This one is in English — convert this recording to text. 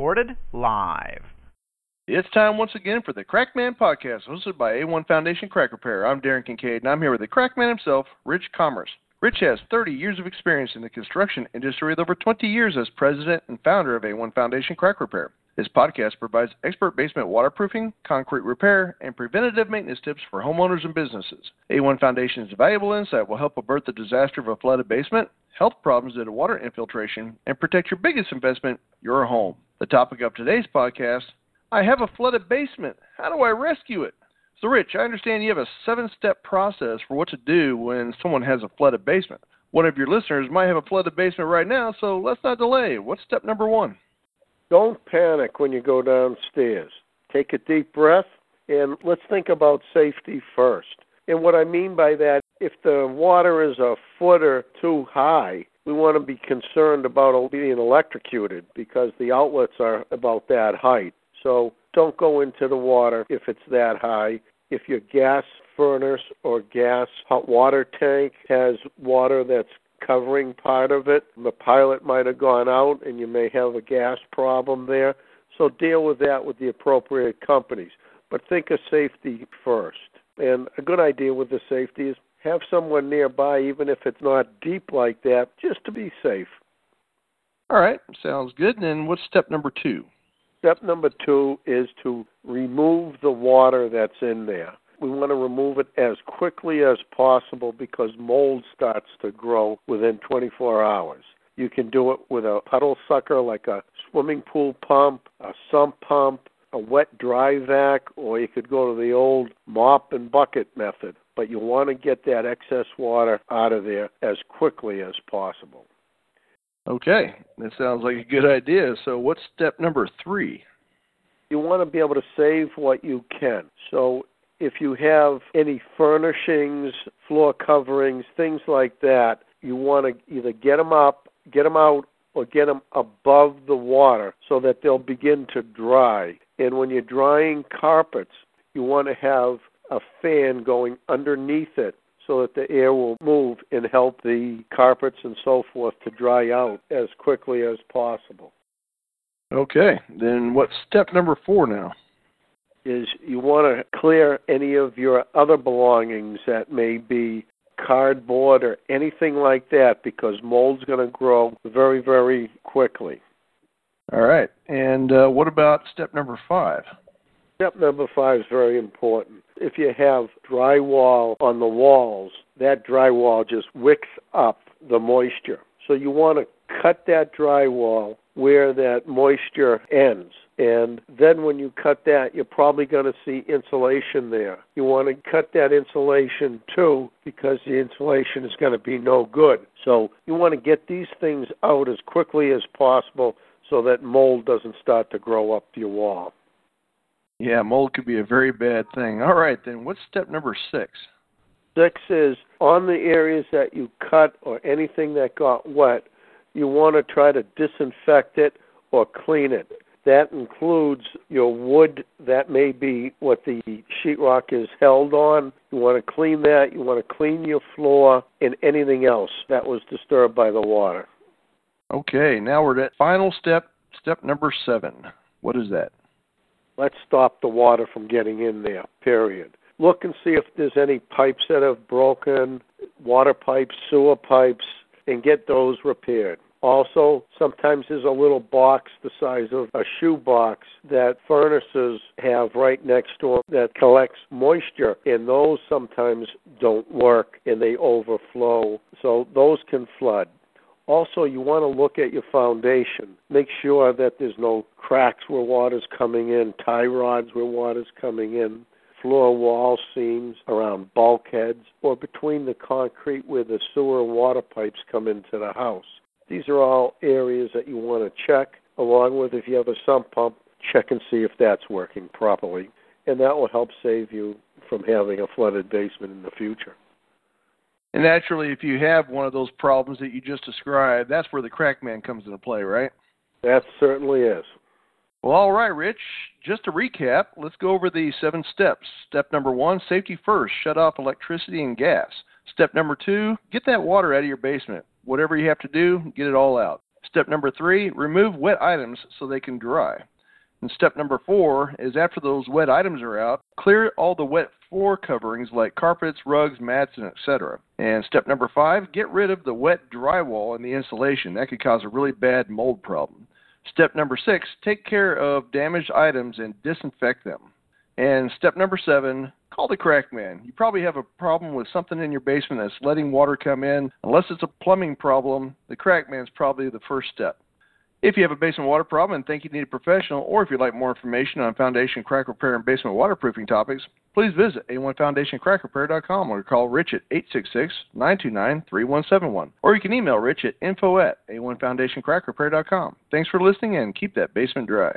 Recorded live. It's time once again for the Crackman Podcast, hosted by A1 Foundation Crack Repair. I'm Darren Kincaid, and I'm here with the Crackman himself, Rich Commerce. Rich has 30 years of experience in the construction industry with over 20 years as president and founder of A1 Foundation Crack Repair. This podcast provides expert basement waterproofing, concrete repair, and preventative maintenance tips for homeowners and businesses. A1 Foundation's valuable insight will help avert the disaster of a flooded basement, health problems due to water infiltration, and protect your biggest investment, your home. The topic of today's podcast I have a flooded basement. How do I rescue it? So, Rich, I understand you have a seven step process for what to do when someone has a flooded basement. One of your listeners might have a flooded basement right now, so let's not delay. What's step number one? Don't panic when you go downstairs. Take a deep breath and let's think about safety first. And what I mean by that, if the water is a foot or two high, we want to be concerned about being electrocuted because the outlets are about that height. So don't go into the water if it's that high. If your gas furnace or gas hot water tank has water that's covering part of it. The pilot might have gone out and you may have a gas problem there. So deal with that with the appropriate companies. But think of safety first. And a good idea with the safety is have someone nearby, even if it's not deep like that, just to be safe. All right, sounds good. And then what's step number two? Step number two is to remove the water that's in there we want to remove it as quickly as possible because mold starts to grow within 24 hours. You can do it with a puddle sucker like a swimming pool pump, a sump pump, wet dry vac, or you could go to the old mop and bucket method. But you want to get that excess water out of there as quickly as possible. Okay, that sounds like a good idea. So, what's step number three? You want to be able to save what you can. So, if you have any furnishings, floor coverings, things like that, you want to either get them up, get them out, or get them above the water so that they'll begin to dry. And when you're drying carpets, you want to have a fan going underneath it so that the air will move and help the carpets and so forth to dry out as quickly as possible. Okay, then what's step number four now? is you want to clear any of your other belongings that may be cardboard or anything like that because mold's going to grow very, very quickly. All right. And uh, what about step number five? Step number five is very important. If you have drywall on the walls, that drywall just wicks up the moisture. So you want to cut that drywall where that moisture ends. And then when you cut that, you're probably going to see insulation there. You want to cut that insulation too because the insulation is going to be no good. So you want to get these things out as quickly as possible so that mold doesn't start to grow up your wall. Yeah, mold could be a very bad thing. All right, then what's step number six? Six is on the areas that you cut or anything that got wet, you want to try to disinfect it or clean it. That includes your wood that may be what the sheetrock is held on. You want to clean that. You want to clean your floor and anything else that was disturbed by the water. Okay, now we're at final step, step number seven. What is that? Let's stop the water from getting in there, period. Look and see if there's any pipes that have broken, water pipes, sewer pipes, and get those repaired. Also, sometimes there's a little box the size of a shoe box that furnaces have right next door that collects moisture, and those sometimes don't work and they overflow. So those can flood. Also, you want to look at your foundation. Make sure that there's no cracks where water's coming in, tie rods where water's coming in. floor wall seams, around bulkheads, or between the concrete where the sewer water pipes come into the house. These are all areas that you want to check, along with if you have a sump pump, check and see if that's working properly. And that will help save you from having a flooded basement in the future. And naturally, if you have one of those problems that you just described, that's where the Crackman comes into play, right? That certainly is. Well, all right, Rich. Just to recap, let's go over the seven steps. Step number one safety first, shut off electricity and gas. Step number two, get that water out of your basement. Whatever you have to do, get it all out. Step number three, remove wet items so they can dry. And step number four is after those wet items are out, clear all the wet floor coverings like carpets, rugs, mats, and etc. And step number five, get rid of the wet drywall in the insulation. That could cause a really bad mold problem. Step number six, take care of damaged items and disinfect them. And step number seven, call the crack man. You probably have a problem with something in your basement that's letting water come in. Unless it's a plumbing problem, the crack man's probably the first step. If you have a basement water problem and think you need a professional, or if you'd like more information on foundation crack repair and basement waterproofing topics, please visit a1foundationcrackrepair.com or call Rich at 866-929-3171. Or you can email Rich at info at a1foundationcrackrepair.com. Thanks for listening and keep that basement dry.